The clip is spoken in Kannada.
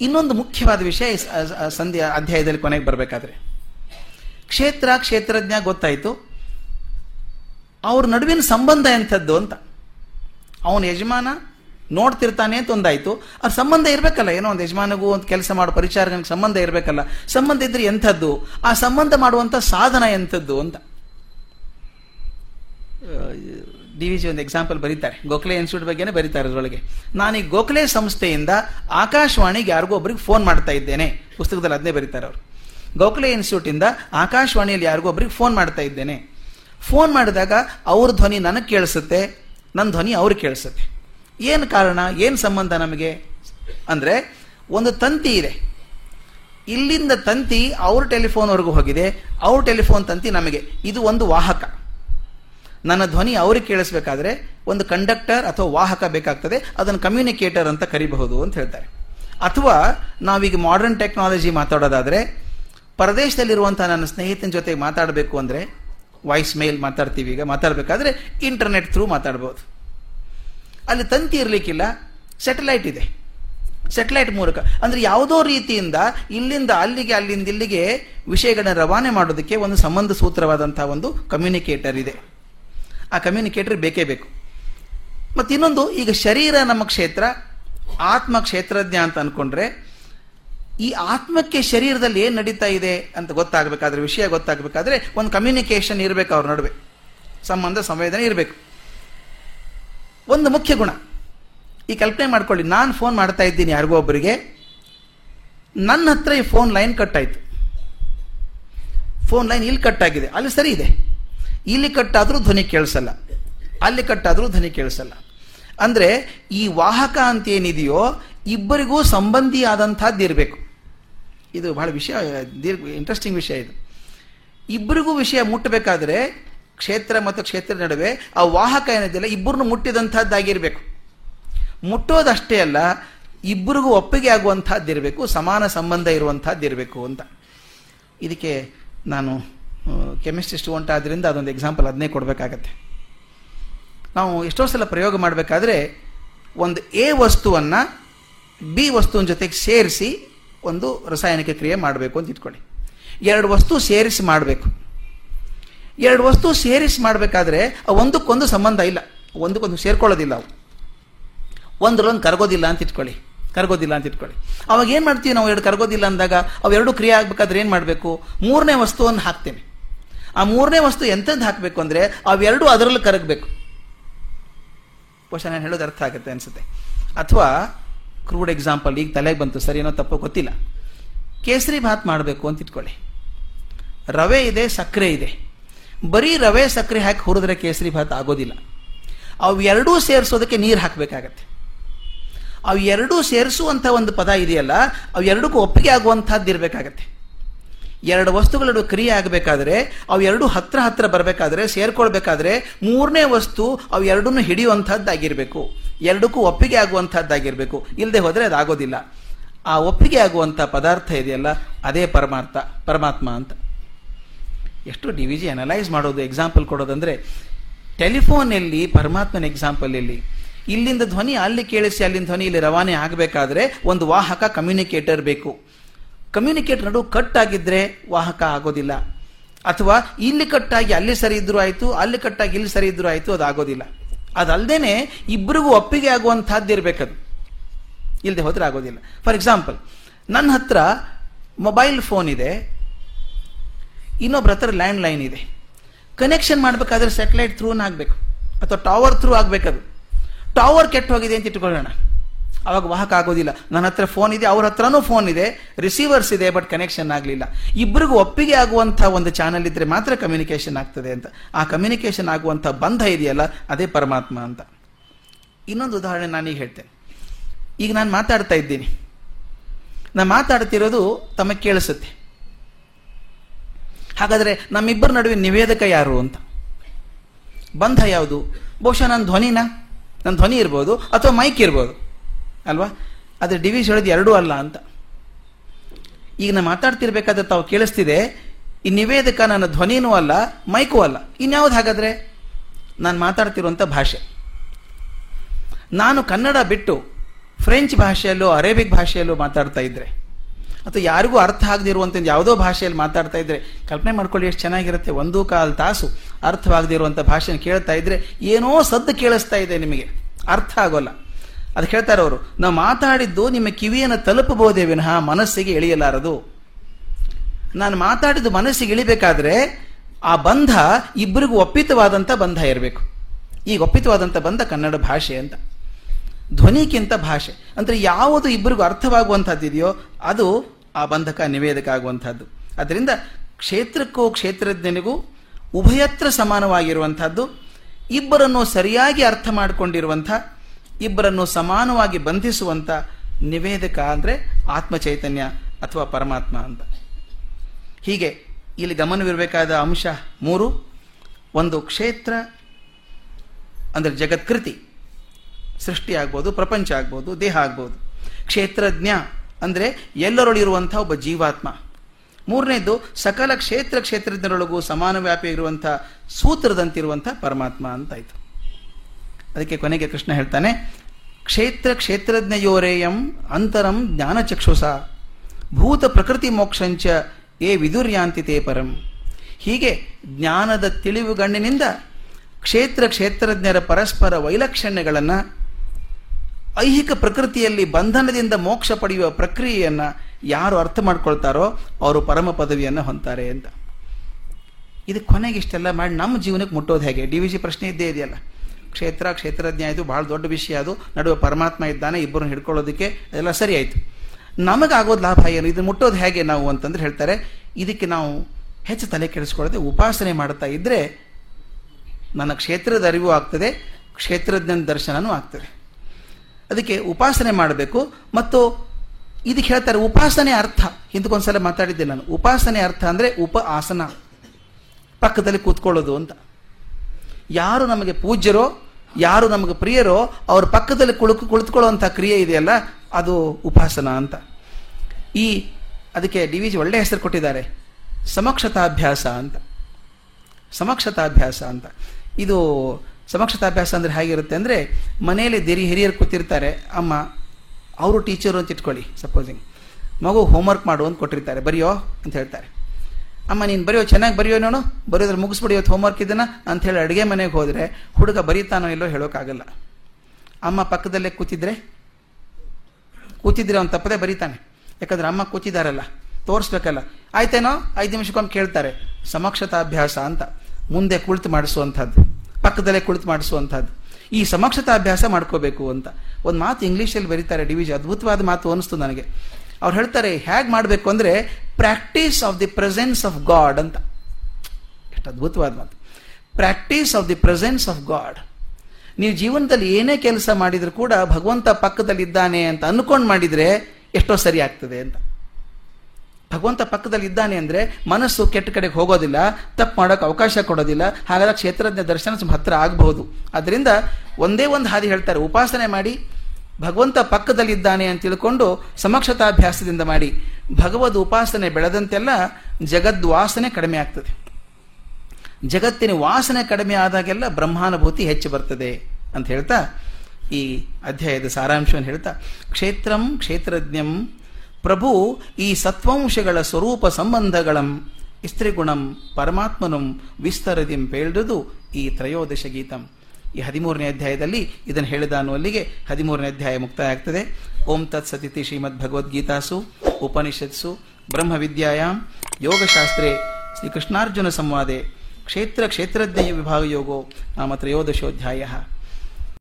ಇನ್ನೊಂದು ಮುಖ್ಯವಾದ ವಿಷಯ ಸಂಧ್ಯಾ ಅಧ್ಯಾಯದಲ್ಲಿ ಕೊನೆಗೆ ಬರಬೇಕಾದ್ರೆ. ಕ್ಷೇತ್ರ, ಕ್ಷೇತ್ರಜ್ಞ ಗೊತ್ತಾಯಿತು. ಅವ್ರ ನಡುವಿನ ಸಂಬಂಧ ಎಂಥದ್ದು ಅಂತ. ಅವನ ಯಜಮಾನ ನೋಡ್ತಿರ್ತಾನೆ ಅಂತ ಒಂದಾಯ್ತು. ಆ ಸಂಬಂಧ ಇರಬೇಕಲ್ಲ, ಏನೋ ಒಂದು ಯಜಮಾನಗೂ ಒಂದು ಕೆಲಸ ಮಾಡೋ ಪರಿಚಾರಕನಿಗೆ ಸಂಬಂಧ ಇರಬೇಕಲ್ಲ. ಸಂಬಂಧ ಇದ್ರೆ ಎಂಥದ್ದು? ಆ ಸಂಬಂಧ ಮಾಡುವಂಥ ಸಾಧನ ಎಂಥದ್ದು ಅಂತ. ಡಿ ವಿ ಜಿ ಒಂದು ಎಕ್ಸಾಂಪಲ್ ಬರೀತಾರೆ. ಗೋಖಲೆ ಇನ್ಸ್ಟಿಟ್ಯೂಟ್ ಬಗ್ಗೆನೇ ಬರೀತಾರೆ ಅದರೊಳಗೆ. ನಾನು ಈ ಗೋಖಲೆ ಸಂಸ್ಥೆಯಿಂದ ಆಕಾಶವಾಣಿಗೆ ಯಾರಿಗೋ ಒಬ್ಬರಿಗೆ ಫೋನ್ ಮಾಡ್ತಾ ಇದ್ದೇನೆ. ಪುಸ್ತಕದಲ್ಲಿ ಅದನ್ನೇ ಬರೀತಾರೆ ಅವರು. ಗೋಖಲೆ ಇನ್ಸ್ಟಿಟ್ಯೂಟಿಂದ ಆಕಾಶವಾಣಿಯಲ್ಲಿ ಯಾರಿಗೋ ಒಬ್ಬರಿಗೆ ಫೋನ್ ಮಾಡ್ತಾ ಇದ್ದೇನೆ. ಫೋನ್ ಮಾಡಿದಾಗ ಅವ್ರ ಧ್ವನಿ ನನಗೆ ಕೇಳಿಸುತ್ತೆ ನನ್ನ ಧ್ವನಿ ಅವ್ರಿಗೆ ಕೇಳಿಸುತ್ತೆ. ಏನು ಕಾರಣ, ಏನು ಸಂಬಂಧ ನಮಗೆ? ಅಂದರೆ ಒಂದು ತಂತಿ ಇದೆ. ಇಲ್ಲಿಂದ ತಂತಿ ಅವ್ರ ಟೆಲಿಫೋನ್ವರೆಗೂ ಹೋಗಿದೆ, ಅವ್ರ ಟೆಲಿಫೋನ್ ತಂತಿ ನಮಗೆ. ಇದು ಒಂದು ವಾಹಕ. ನನ್ನ ಧ್ವನಿ ಅವ್ರಿಗೆ ಕೇಳಿಸ್ಬೇಕಾದ್ರೆ ಒಂದು ಕಂಡಕ್ಟರ್ ಅಥವಾ ವಾಹಕ ಬೇಕಾಗ್ತದೆ, ಅದನ್ನು ಕಮ್ಯುನಿಕೇಟರ್ ಅಂತ ಕರಿಬಹುದು ಅಂತ ಹೇಳ್ತಾರೆ. ಅಥವಾ ನಾವೀಗ ಮಾಡರ್ನ್ ಟೆಕ್ನಾಲಜಿ ಮಾತಾಡೋದಾದರೆ ಪ್ರದೇಶದಲ್ಲಿರುವಂಥ ನನ್ನ ಸ್ನೇಹಿತನ ಜೊತೆ ಮಾತಾಡಬೇಕು ಅಂದರೆ ವಾಯ್ಸ್ ಮೇಲ್ ಮಾತಾಡ್ತೀವಿ ಈಗ, ಮಾತಾಡಬೇಕಾದ್ರೆ ಇಂಟರ್ನೆಟ್ ಥ್ರೂ ಮಾತಾಡ್ಬೋದು. ಅಲ್ಲಿ ತಂತಿ ಇರಲಿಕ್ಕಿಲ್ಲ ಸೆಟಲೈಟ್ ಇದೆ. ಸೆಟಲೈಟ್ ಮೂಲಕ. ಅಂದರೆ ಯಾವುದೋ ರೀತಿಯಿಂದ ಇಲ್ಲಿಂದ ಅಲ್ಲಿಗೆ, ಅಲ್ಲಿಂದ ಇಲ್ಲಿಗೆ ವಿಷಯಗಳನ್ನ ರವಾನೆ ಮಾಡೋದಕ್ಕೆ ಒಂದು ಸಂಬಂಧ ಸೂತ್ರವಾದಂತಹ ಒಂದು ಕಮ್ಯುನಿಕೇಟರ್ ಇದೆ. ಆ ಕಮ್ಯುನಿಕೇಟರ್ ಬೇಕೇ ಬೇಕು. ಮತ್ತು ಇನ್ನೊಂದು, ಈಗ ಶರೀರ ನಮ್ಮ ಕ್ಷೇತ್ರ, ಆತ್ಮ ಕ್ಷೇತ್ರಜ್ಞ ಅಂತ ಅಂದ್ಕೊಂಡ್ರೆ ಈ ಆತ್ಮಕ್ಕೆ ಶರೀರದಲ್ಲಿ ಏನು ನಡೀತಾ ಇದೆ ಅಂತ ಗೊತ್ತಾಗಬೇಕಾದ್ರೆ, ವಿಷಯ ಗೊತ್ತಾಗಬೇಕಾದ್ರೆ ಒಂದು ಕಮ್ಯುನಿಕೇಶನ್ ಇರಬೇಕು ಅವ್ರ ನಡುವೆ. ಸಂಬಂಧ, ಸಂವೇದನೆ ಇರಬೇಕು. ಒಂದು ಮುಖ್ಯ ಗುಣ. ಈ ಕಲ್ಪನೆ ಮಾಡ್ಕೊಳ್ಳಿ, ನಾನು ಫೋನ್ ಮಾಡ್ತಾ ಇದ್ದೀನಿ ಯಾರಿಗೋ ಒಬ್ಬರಿಗೆ ನನ್ನ ಹತ್ರ ಈ ಫೋನ್ ಲೈನ್ ಕಟ್ ಆಯಿತು. ಫೋನ್ ಲೈನ್ ಇಲ್ಲಿ ಕಟ್ ಆಗಿದೆ. ಅಲ್ಲಿ ಸರಿ ಇದೆ. ಇಲ್ಲಿ ಕಟ್ಟಾದರೂ ಧ್ವನಿ ಕೇಳಿಸಲ್ಲ. ಅಲ್ಲಿ ಕಟ್ಟಾದರೂ ಧ್ವನಿ ಕೇಳಿಸಲ್ಲ. ಅಂದರೆ ಈ ವಾಹಕ ಅಂತ ಏನಿದೆಯೋ ಇಬ್ಬರಿಗೂ ಸಂಬಂಧಿ ಆದಂಥದ್ದು ಇರಬೇಕು. ಇದು ಬಹಳ ವಿಷಯ, ದೀರ್ಘ ಇಂಟ್ರೆಸ್ಟಿಂಗ್ ವಿಷಯ ಇದು. ಇಬ್ಬರಿಗೂ ವಿಷಯ ಮುಟ್ಟಬೇಕಾದ್ರೆ ಕ್ಷೇತ್ರ ಮತ್ತು ಕ್ಷೇತ್ರ ನಡುವೆ ಆ ವಾಹಕ ಏನಿದೆಯಲ್ಲ, ಇಬ್ಬರನ್ನು ಮುಟ್ಟಿದಂಥದ್ದಾಗಿರಬೇಕು. ಮುಟ್ಟೋದಷ್ಟೇ ಅಲ್ಲ, ಇಬ್ಬರಿಗೂ ಒಪ್ಪಿಗೆ ಆಗುವಂತಹದ್ದಿರಬೇಕು ಸಮಾನ ಸಂಬಂಧ ಇರುವಂತಹದ್ದಿರಬೇಕು ಅಂತ. ಇದಕ್ಕೆ ನಾನು ಕೆಮಿಸ್ಟ್ರಿ ಸ್ಟೂಡೆಂಟ್ ಆದ್ದರಿಂದ ಅದೊಂದು ಎಕ್ಸಾಂಪಲ್ ಅದನ್ನೇ ಕೊಡಬೇಕಾಗತ್ತೆ. ನಾವು ಎಷ್ಟೋ ಸಲ ಪ್ರಯೋಗ ಮಾಡಬೇಕಾದ್ರೆ ಒಂದು ಎ ವಸ್ತುವನ್ನು ಬಿ ವಸ್ತುವಿನ ಜೊತೆಗೆ ಸೇರಿಸಿ ಒಂದು ರಾಸಾಯನಿಕ ಕ್ರಿಯೆ ಮಾಡಬೇಕು ಅಂತ ಇಟ್ಕೊಳ್ಳಿ. ಎರಡು ವಸ್ತು ಸೇರಿಸಿ ಮಾಡಬೇಕು. ಎರಡು ವಸ್ತು ಸೇರಿಸಿ ಮಾಡಬೇಕಾದ್ರೆ ಒಂದಕ್ಕೊಂದು ಸಂಬಂಧ ಇಲ್ಲ. ಒಂದಕ್ಕೊಂದು ಸೇರ್ಕೊಳ್ಳೋದಿಲ್ಲ ಅವು. ಒಂದರೊಂದು ಕರಗೋದಿಲ್ಲ ಅಂತ ಇಟ್ಕೊಳ್ಳಿ. ಕರಗೋದಿಲ್ಲ ಅಂತ ಇಟ್ಕೊಳ್ಳಿ. ಅವಾಗ ಏನು ಮಾಡ್ತೀವಿ ನಾವು? ಎರಡು ಕರಗೋದಿಲ್ಲ ಅಂದಾಗ ಅವೆರಡು ಕ್ರಿಯೆ ಆಗಬೇಕಾದ್ರೆ ಏನು ಮಾಡಬೇಕು? ಮೂರನೇ ವಸ್ತುವನ್ನು ಹಾಕ್ತೇನೆ ಆ ಮೂರನೇ ವಸ್ತು ಎಂಥದ್ದು ಹಾಕಬೇಕು ಅಂದರೆ ಅವೆರಡು ಅದರಲ್ಲೂ ಕರಗಬೇಕು. ಬಹುಶಃ ನಾನು ಹೇಳೋದು ಅರ್ಥ ಆಗುತ್ತೆ ಅನಿಸುತ್ತೆ. ಅಥವಾ ಕ್ರೂಡ್ ಎಕ್ಸಾಂಪಲ್, ಈಗ ತಲೆಗೆ ಬಂತು, ಸರಿ, ಏನೋ ತಪ್ಪು ಗೊತ್ತಿಲ್ಲ. ಕೇಸರಿ ಭಾತ್ ಮಾಡಬೇಕು ಅಂತ ಇಟ್ಕೊಳ್ಳಿ. ರವೆ ಇದೆ, ಸಕ್ಕರೆ ಇದೆ. ಬರೀ ರವೆ, ಸಕ್ಕರೆ ಹಾಕಿ ಹುರಿದ್ರೆ ಕೇಸರಿ ಭಾತ್ ಆಗೋದಿಲ್ಲ. ಅವು ಸೇರಿಸೋದಕ್ಕೆ ನೀರು ಹಾಕಬೇಕಾಗತ್ತೆ. ಅವು ಎರಡೂ ಸೇರಿಸುವಂಥ ಒಂದು ಪದ ಇದೆಯಲ್ಲ, ಅವು ಎರಡಕ್ಕೂ ಒಪ್ಪಿಗೆ ಆಗುವಂಥದ್ದು ಇರಬೇಕಾಗತ್ತೆ ಎರಡು ವಸ್ತುಗಳು ಕ್ರಿಯೆ ಆಗಬೇಕಾದ್ರೆ ಅವು ಎರಡು ಹತ್ರ ಹತ್ರ ಬರಬೇಕಾದ್ರೆ, ಸೇರ್ಕೊಳ್ಬೇಕಾದ್ರೆ ಮೂರನೇ ವಸ್ತು ಅವು ಎರಡನ್ನೂ ಹಿಡಿಯುವಂಥದ್ದಾಗಿರಬೇಕು. ಎರಡಕ್ಕೂ ಒಪ್ಪಿಗೆ ಆಗುವಂಥದ್ದಾಗಿರಬೇಕು. ಇಲ್ಲದೆ ಹೋದರೆ ಅದಾಗೋದಿಲ್ಲ. ಆ ಒಪ್ಪಿಗೆ ಆಗುವಂಥ ಪದಾರ್ಥ ಇದೆಯಲ್ಲ, ಅದೇ ಪರಮಾರ್ಥ, ಪರಮಾತ್ಮ ಅಂತ. ಎಷ್ಟು ಡಿ ವಿ ಜಿ ಅನಲೈಸ್ ಮಾಡೋದು ಎಕ್ಸಾಂಪಲ್ ಕೊಡೋದಂದ್ರೆ ಟೆಲಿಫೋನಲ್ಲಿ ಪರಮಾತ್ಮನ ಎಕ್ಸಾಂಪಲ್ ಇಲ್ಲಿ ಇಲ್ಲಿಂದ ಧ್ವನಿ, ಅಲ್ಲಿ ಕೇಳಿಸಿ, ಅಲ್ಲಿಂದ ಧ್ವನಿ ಇಲ್ಲಿ ರವಾನೆ ಆಗಬೇಕಾದ್ರೆ ಒಂದು ವಾಹಕ ಕಮ್ಯುನಿಕೇಟರ್ ಬೇಕು. ಕಮ್ಯುನಿಕೇಟರ್ ನಡು ಕಟ್ ಆಗಿದ್ರೆ ವಾಹಕ ಆಗೋದಿಲ್ಲ. ಅಥವಾ ಇಲ್ಲಿ ಕಟ್ಟಾಗಿ ಅಲ್ಲಿ ಸರಿ ಇದ್ರೂ ಆಯ್ತು, ಅಲ್ಲಿ ಕಟ್ಟಾಗಿ ಇಲ್ಲಿ ಸರಿ ಇದ್ರೂ ಆಯ್ತು, ಅದು ಆಗೋದಿಲ್ಲ. ಅದಲ್ದೇನೆ ಇಬ್ಬರಿಗೂ ಒಪ್ಪಿಗೆ ಆಗುವಂತಹದ್ದು ಇರಬೇಕದು. ಇಲ್ಲದೆ ಹೋದರೆ ಆಗೋದಿಲ್ಲ. ಫಾರ್ ಎಕ್ಸಾಂಪಲ್ ನನ್ನ ಹತ್ರ ಮೊಬೈಲ್ ಫೋನ್ ಇದೆ ಇನ್ನೊಬ್ಬರ ಹತ್ರ ಲ್ಯಾಂಡ್ ಲೈನ್ ಇದೆ. ಕನೆಕ್ಷನ್ ಮಾಡಬೇಕಾದ್ರೆ ಸ್ಯಾಟಲೈಟ್ ಥ್ರೂನ ಆಗಬೇಕು. ಅಥವಾ ಟವರ್ ಥ್ರೂ ಆಗಬೇಕದು. ಟವರ್ ಕೆಟ್ಟು ಹೋಗಿದೆ ಅಂತ ಇಟ್ಕೊಳ್ಳೋಣ ಅವಾಗ ವಾಹಕ ಆಗೋದಿಲ್ಲ. ನನ್ನ ಹತ್ರ ಫೋನ್ ಇದೆ, ಅವ್ರ ಹತ್ರನೂ ಫೋನ್ ಇದೆ ರಿಸೀವರ್ಸ್ ಇದೆ ಬಟ್ ಕನೆಕ್ಷನ್ ಆಗಲಿಲ್ಲ. ಇಬ್ಬರಿಗೂ ಒಪ್ಪಿಗೆ ಆಗುವಂಥ ಒಂದು ಚಾನಲ್ ಇದ್ರೆ ಮಾತ್ರ ಕಮ್ಯುನಿಕೇಷನ್ ಆಗ್ತದೆ ಅಂತ. ಆ ಕಮ್ಯುನಿಕೇಷನ್ ಆಗುವಂಥ ಬಂಧ ಇದೆಯಲ್ಲ, ಅದೇ ಪರಮಾತ್ಮ ಅಂತ. ಇನ್ನೊಂದು ಉದಾಹರಣೆ ನಾನೀಗ ಹೇಳ್ತೇನೆ. ಈಗ ನಾನು ಮಾತಾಡ್ತಾ ಇದ್ದೀನಿ. ನಾನು ಮಾತಾಡ್ತಿರೋದು ತಮಗೆ ಕೇಳಿಸುತ್ತೆ. ಹಾಗಾದರೆ ನಮ್ಮಿಬ್ಬರ ನಡುವೆ ನಿವೇದಕ ಯಾರು ಅಂತ? ಬಂಧ ಯಾವುದು? ಬಹುಶಃ ನನ್ನ ಧ್ವನಿನ? ನನ್ನ ಧ್ವನಿ ಇರ್ಬೋದು ಅಥವಾ ಮೈಕ್ ಇರ್ಬೋದು. ಅಲ್ವಾ? ಆದರೆ ಡಿವಿಸ್ ಹೇಳೋದು ಎರಡೂ ಅಲ್ಲ ಅಂತ. ಈಗ ನಾನು ಮಾತಾಡ್ತಿರ್ಬೇಕಾದ್ರೆ ತಾವು ಕೇಳಿಸ್ತಿದೆ, ಈ ನಿವೇದಕ ನನ್ನ ಧ್ವನಿನೂ ಅಲ್ಲ, ಮೈಕೂ ಅಲ್ಲ. ಇನ್ಯಾವುದು ಹಾಗಾದರೆ? ನಾನು ಮಾತಾಡ್ತಿರುವಂಥ ಭಾಷೆ. ನಾನು ಕನ್ನಡ ಬಿಟ್ಟು ಫ್ರೆಂಚ್ ಭಾಷೆಯಲ್ಲೋ, ಅರೇಬಿಕ್ ಭಾಷೆಯಲ್ಲೋ ಮಾತಾಡ್ತಾ ಇದ್ರೆ, ಅಥವಾ ಯಾರಿಗೂ ಅರ್ಥ ಆಗದಿರುವಂಥ ಯಾವುದೋ ಭಾಷೆಯಲ್ಲಿ ಮಾತಾಡ್ತಾ ಇದ್ರೆ, ಕಲ್ಪನೆ ಮಾಡ್ಕೊಳ್ಳಿ ಎಷ್ಟು ಚೆನ್ನಾಗಿರುತ್ತೆ. ಒಂದು ಕಾಲು ತಾಸು ಅರ್ಥವಾಗದಿರುವಂಥ ಭಾಷೆನ ಕೇಳ್ತಾ ಇದ್ರೆ, ಏನೋ ಸದ್ದು ಕೇಳಿಸ್ತಾ ಇದೆ ನಿಮಗೆ. ಅರ್ಥ ಆಗೋಲ್ಲ. ಅದು ಹೇಳ್ತಾರೆ ಅವರು, ನಾವು ಮಾತಾಡಿದ್ದು ನಿಮ್ಮ ಕಿವಿಯನ್ನು ತಲುಪಬಹುದೇ ವಿನಃ ಮನಸ್ಸಿಗೆ ಇಳಿಯಲಾರದು. ನಾನು ಮಾತಾಡಿದ್ದು ಮನಸ್ಸಿಗೆ ಇಳಿಬೇಕಾದ್ರೆ ಆ ಬಂಧ ಇಬ್ಬರಿಗೂ ಒಪ್ಪಿತವಾದಂಥ ಬಂಧ ಇರಬೇಕು. ಈಗ ಒಪ್ಪಿತವಾದಂಥ ಬಂಧ ಕನ್ನಡ ಭಾಷೆ ಅಂತ. ಧ್ವನಿಗಿಂತ ಭಾಷೆ. ಅಂದರೆ ಯಾವುದು ಇಬ್ಬರಿಗೂ ಅರ್ಥವಾಗುವಂಥದ್ದಿದೆಯೋ ಅದು ಆ ಬಂಧಕ ನಿವೇದಕ ಆಗುವಂಥದ್ದು ಅದರಿಂದ ಕ್ಷೇತ್ರಕ್ಕೂ ಕ್ಷೇತ್ರಜ್ಞನಿಗೂ ಉಭಯತ್ರ ಸಮಾನವಾಗಿರುವಂಥದ್ದು ಇಬ್ಬರನ್ನು ಸರಿಯಾಗಿ ಅರ್ಥ ಮಾಡಿಕೊಂಡಿರುವಂಥ ಇಬ್ಬರನ್ನು ಸಮಾನವಾಗಿ ಬಂಧಿಸುವಂಥ ನಿವೇದಕ ಅಂದರೆ ಆತ್ಮಚೈತನ್ಯ ಅಥವಾ ಪರಮಾತ್ಮ ಅಂತ. ಹೀಗೆ ಇಲ್ಲಿ ಗಮನವಿರಬೇಕಾದ ಅಂಶ ಮೂರು. ಒಂದು ಕ್ಷೇತ್ರ ಅಂದರೆ ಜಗತ್ಕೃತಿ. ಸೃಷ್ಟಿ ಆಗ್ಬೋದು, ಪ್ರಪಂಚ ಆಗ್ಬೋದು, ದೇಹ ಆಗ್ಬೋದು. ಕ್ಷೇತ್ರಜ್ಞ ಅಂದರೆ ಎಲ್ಲರೊಳಿರುವಂಥ ಒಬ್ಬ ಜೀವಾತ್ಮ. ಮೂರನೇದು ಸಕಲ ಕ್ಷೇತ್ರ ಕ್ಷೇತ್ರಜ್ಞರೊಳಗೂ ಇರುವಂಥ ಸೂತ್ರದಂತಿರುವಂಥ ಪರಮಾತ್ಮ ಅಂತಾಯ್ತು ಅದಕ್ಕೆ ಕೊನೆಗೆ ಕೃಷ್ಣ ಹೇಳ್ತಾನೆ, ಕ್ಷೇತ್ರ ಕ್ಷೇತ್ರಜ್ಞಯೋರೇಯಂ ಅಂತರಂ ಜ್ಞಾನಚಕ್ಷುಷ ಭೂತ ಪ್ರಕೃತಿ ಮೋಕ್ಷಂಚ ಏ ವಿದುರ್ಯಾಂತಿ ತೇ ಪರಂ. ಹೀಗೆ ಜ್ಞಾನದ ತಿಳಿವುಗಣ್ಣಿನಿಂದ ಕ್ಷೇತ್ರ ಕ್ಷೇತ್ರಜ್ಞರ ಪರಸ್ಪರ ವೈಲಕ್ಷಣ್ಯಗಳನ್ನು, ಐಹಿಕ ಪ್ರಕೃತಿಯಲ್ಲಿ ಬಂಧನದಿಂದ ಮೋಕ್ಷ ಪಡೆಯುವ ಪ್ರಕ್ರಿಯೆಯನ್ನು ಯಾರು ಅರ್ಥ ಮಾಡ್ಕೊಳ್ತಾರೋ ಅವರು ಪರಮ ಪದವಿಯನ್ನು ಹೊಂತಾರೆ ಅಂತ. ಇದು ಕೊನೆಗೆ ಇಷ್ಟೆಲ್ಲ ಮಾಡಿ ನಮ್ಮ ಜೀವನಕ್ಕೆ ಮುಟ್ಟೋದು ಹೇಗೆ? ಡಿ ವಿ ಜಿ ಪ್ರಶ್ನೆ ಇದ್ದೇ ಇದೆಯಲ್ಲ. ಕ್ಷೇತ್ರ, ಕ್ಷೇತ್ರಜ್ಞ ಆಯಿತು ಭಾಳ ದೊಡ್ಡ ವಿಷಯ ಅದು. ನಡುವೆ ಪರಮಾತ್ಮ ಇದ್ದಾನೆ, ಇಬ್ಬರನ್ನು ಹಿಡ್ಕೊಳ್ಳೋದಕ್ಕೆ ಅದೆಲ್ಲ ಸರಿ ಆಯಿತು ನಮಗಾಗೋದು ಲಾಭ ಏನು? ಇದು ಮುಟ್ಟೋದು ಹೇಗೆ ನಾವು ಅಂತಂದ್ರೆ ಹೇಳ್ತಾರೆ, ಇದಕ್ಕೆ ನಾವು ಹೆಚ್ಚು ತಲೆ ಕೆಡಿಸ್ಕೊಳ್ಳದೆ ಉಪಾಸನೆ ಮಾಡ್ತಾ ಇದ್ದರೆ ನನ್ನ ಕ್ಷೇತ್ರದ ಅರಿವು ಆಗ್ತದೆ, ಕ್ಷೇತ್ರಜ್ಞನ ದರ್ಶನವೂ ಆಗ್ತದೆ. ಅದಕ್ಕೆ ಉಪಾಸನೆ ಮಾಡಬೇಕು. ಮತ್ತು ಇದಕ್ಕೆ ಹೇಳ್ತಾರೆ ಉಪಾಸನೆ ಅರ್ಥ. ಹಿಂದಕ್ಕೊಂದ್ಸಲ ಮಾತಾಡಿದ್ದೆ ನಾನು. ಉಪಾಸನೆ ಅರ್ಥ ಅಂದರೆ ಉಪ ಆಸನ, ಪಕ್ಕದಲ್ಲಿ ಕೂತ್ಕೊಳ್ಳೋದು ಅಂತ. ಯಾರು ನಮಗೆ ಪೂಜ್ಯರೋ, ಯಾರು ನಮಗೆ ಪ್ರಿಯರೋ, ಅವ್ರ ಪಕ್ಕದಲ್ಲಿ ಕುಳಿತು ಕುಳಿತುಕೊಳ್ಳುವಂಥ ಕ್ರಿಯೆ ಇದೆಯಲ್ಲ, ಅದು ಉಪಾಸನ ಅಂತ. ಈ, ಅದಕ್ಕೆ ಡಿ ವಿ ಜಿ ಒಳ್ಳೆ ಹೆಸರು ಕೊಟ್ಟಿದ್ದಾರೆ. ಸಮಕ್ಷತಾಭ್ಯಾಸ ಅಂತ. ಸಮಕ್ಷತಾಭ್ಯಾಸ ಅಂತ. ಇದು ಸಮಕ್ಷತಾಭ್ಯಾಸ ಅಂದರೆ ಹೇಗಿರುತ್ತೆ ಅಂದರೆ, ಮನೆಯಲ್ಲಿ ದೇರಿ ಹಿರಿಯರು ಕೂತಿರ್ತಾರೆ, ಅಮ್ಮ, ಅವರು ಟೀಚರು ಅಂತ ಇಟ್ಕೊಳ್ಳಿ, ಸಪೋಸಿಂಗ್. ಮಗು ಹೋಮ್ವರ್ಕ್ ಮಾಡು ಅಂತ ಕೊಟ್ಟಿರ್ತಾರೆ, ಬರೆಯೋ ಅಂತ ಹೇಳ್ತಾರೆ. ಅಮ್ಮ, ನೀನು ಬರೆಯೋ, ಚೆನ್ನಾಗಿ ಬರೆಯೋ ನೋಡು. ಬರೆಯೋದ್ರೆ ಮುಗಿಸ್ಬಿಡಿ, ಇವತ್ತು ಹೋಮ್ವರ್ಕ್ ಇದನ್ನ. ಅಂತ ಹೇಳಿ ಅಡುಗೆ ಮನೆಗೆ ಹೋದರೆ ಹುಡುಗ ಬರೀತಾನೋ ಇಲ್ಲೋ ಹೇಳೋಕ್ಕಾಗಲ್ಲ ಅಮ್ಮ ಪಕ್ಕದಲ್ಲೇ ಕೂತಿದ್ರೆ ಕೂತಿದ್ರೆ ಅವ್ನು ತಪ್ಪದೇ ಬರೀತಾನೆ. ಯಾಕಂದ್ರೆ ಅಮ್ಮ ಕೂತಿದಾರಲ್ಲ, ತೋರಿಸ್ಬೇಕಲ್ಲ. ಆಯ್ತೇನೋ? ಐದು ನಿಮಿಷಕ್ಕೊಮ್ಮೆ ಕೇಳ್ತಾರೆ, ಸಮಕ್ಷತಾಭ್ಯಾಸ ಅಂತ. ಮುಂದೆ ಕುಳಿತು ಮಾಡಿಸುವಂಥದ್ದು, ಪಕ್ಕದಲ್ಲೇ ಕುಳಿತು ಮಾಡಿಸುವಂಥದ್ದು. ಈ ಸಮಕ್ಷತಾಭ್ಯಾಸ ಮಾಡ್ಕೋಬೇಕು ಅಂತ. ಒಂದು ಮಾತು ಇಂಗ್ಲೀಷಲ್ಲಿ ಬರೀತಾರೆ, ಡಿವಿಜಿ. ಅದ್ಭುತವಾದ ಮಾತು ಅನಿಸ್ತು ನನಗೆ. ಅವ್ರು ಹೇಳ್ತಾರೆ, ಹೇಗೆ ಮಾಡಬೇಕು ಅಂದರೆ practice of the presence of God ಅಂತ. ಎಷ್ಟು ಅದ್ಭುತವಾದ ಮಾತು. Practice of the presence of God. ನೀವು ಜೀವನದಲ್ಲಿ ಏನೇ ಕೆಲಸ ಮಾಡಿದರೂ ಕೂಡ ಭಗವಂತ ಪಕ್ಕದಲ್ಲಿದ್ದಾನೆ ಅಂತ ಅನ್ಕೊಂಡು ಮಾಡಿದರೆ ಎಷ್ಟೋ ಸರಿ ಆಗ್ತದೆ ಅಂತ. ಭಗವಂತ ಪಕ್ಕದಲ್ಲಿ ಇದ್ದಾನೆ ಅಂದರೆ ಮನಸ್ಸು ಕೆಟ್ಟ ಕಡೆಗೆ ಹೋಗೋದಿಲ್ಲ, ತಪ್ಪು ಮಾಡೋಕೆ ಅವಕಾಶ ಕೊಡೋದಿಲ್ಲ, ಹಾಗಾದ್ರೆ ಕ್ಷೇತ್ರಜ್ಞ ದರ್ಶನ ಹತ್ರ ಆಗಬಹುದು. ಅದರಿಂದ ಒಂದೇ ಒಂದು ಹಾದಿ ಹೇಳ್ತಾರೆ, ಉಪಾಸನೆ ಮಾಡಿ ಭಗವಂತ ಪಕ್ಕದಲ್ಲಿದ್ದಾನೆ ಅಂತ ತಿಳ್ಕೊಂಡು ಸಮಕ್ಷತಾಭ್ಯಾಸದಿಂದ ಮಾಡಿ ಭಗವದ್ ಉಪಾಸನೆ ಬೆಳೆದಂತೆಲ್ಲ ಜಗದ್ವಾಸನೆ ಕಡಿಮೆ ಆಗ್ತದೆ. ಜಗತ್ತಿನ ವಾಸನೆ ಕಡಿಮೆ ಆದಾಗೆಲ್ಲ ಬ್ರಹ್ಮಾನುಭೂತಿ ಹೆಚ್ಚು ಬರ್ತದೆ ಅಂತ ಹೇಳ್ತಾ ಈ ಅಧ್ಯಾಯದ ಸಾರಾಂಶವನ್ನು ಹೇಳ್ತಾ, ಕ್ಷೇತ್ರಂ ಕ್ಷೇತ್ರಜ್ಞಂ ಪ್ರಭು ಈ ಸತ್ವಾಂಶಗಳ ಸ್ವರೂಪ ಸಂಬಂಧಗಳಂ ಇಸ್ತ್ರಿಗುಣಂ ಪರಮಾತ್ಮನಂ ವಿಸ್ತರದಿಂ ಪೇಳ್ದುದು ಈ ತ್ರಯೋದಶ ಗೀತಂ ಈ ಹದಿಮೂರನೇ ಅಧ್ಯಾಯದಲ್ಲಿ ಇದನ್ನು ಹೇಳಿದ ಅನ್ನುವಲ್ಲಿಗೆ ಹದಿಮೂರನೇ ಅಧ್ಯಾಯ ಮುಕ್ತಾಯ ಆಗ್ತದೆ ಓಂ ತತ್ ಸತಿಥಿ ಶ್ರೀಮದ್ ಭಗವದ್ಗೀತಾಸು ಉಪನಿಷತ್ಸು, ಬ್ರಹ್ಮವಿದ್ಯಾಯಾಂ, ಯೋಗಶಾಸ್ತ್ರೇ, ಶ್ರೀಕೃಷ್ಣಾರ್ಜುನ ಸಂವಾದೆ, ಕ್ಷೇತ್ರ ಕ್ಷೇತ್ರಜ್ಞ ವಿಭಾಗ ಯೋಗೋ ನಾಮ ತ್ರಯೋದಶೋಧ್ಯಾಯ.